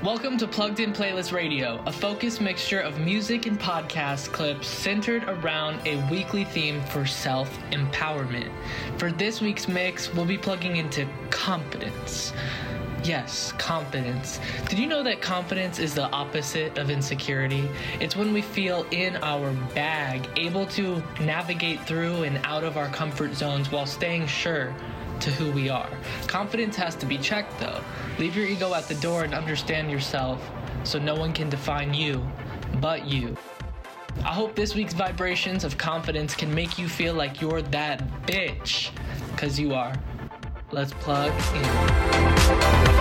Welcome to Plugged In Playlist Radio, a focused mixture of music and podcast clips centered around a weekly theme for self empowerment. For this week's mix, we'll be plugging into confidence. Yes, confidence. Did you know that confidence is the opposite of insecurity? It's when we feel in our bag, able to navigate through and out of our comfort zones while staying sure to who we are. Confidence has to be checked though. Leave your ego at the door and understand yourself so no one can define you but you. I hope this week's vibrations of confidence can make you feel like you're that bitch, because you are. Let's plug in.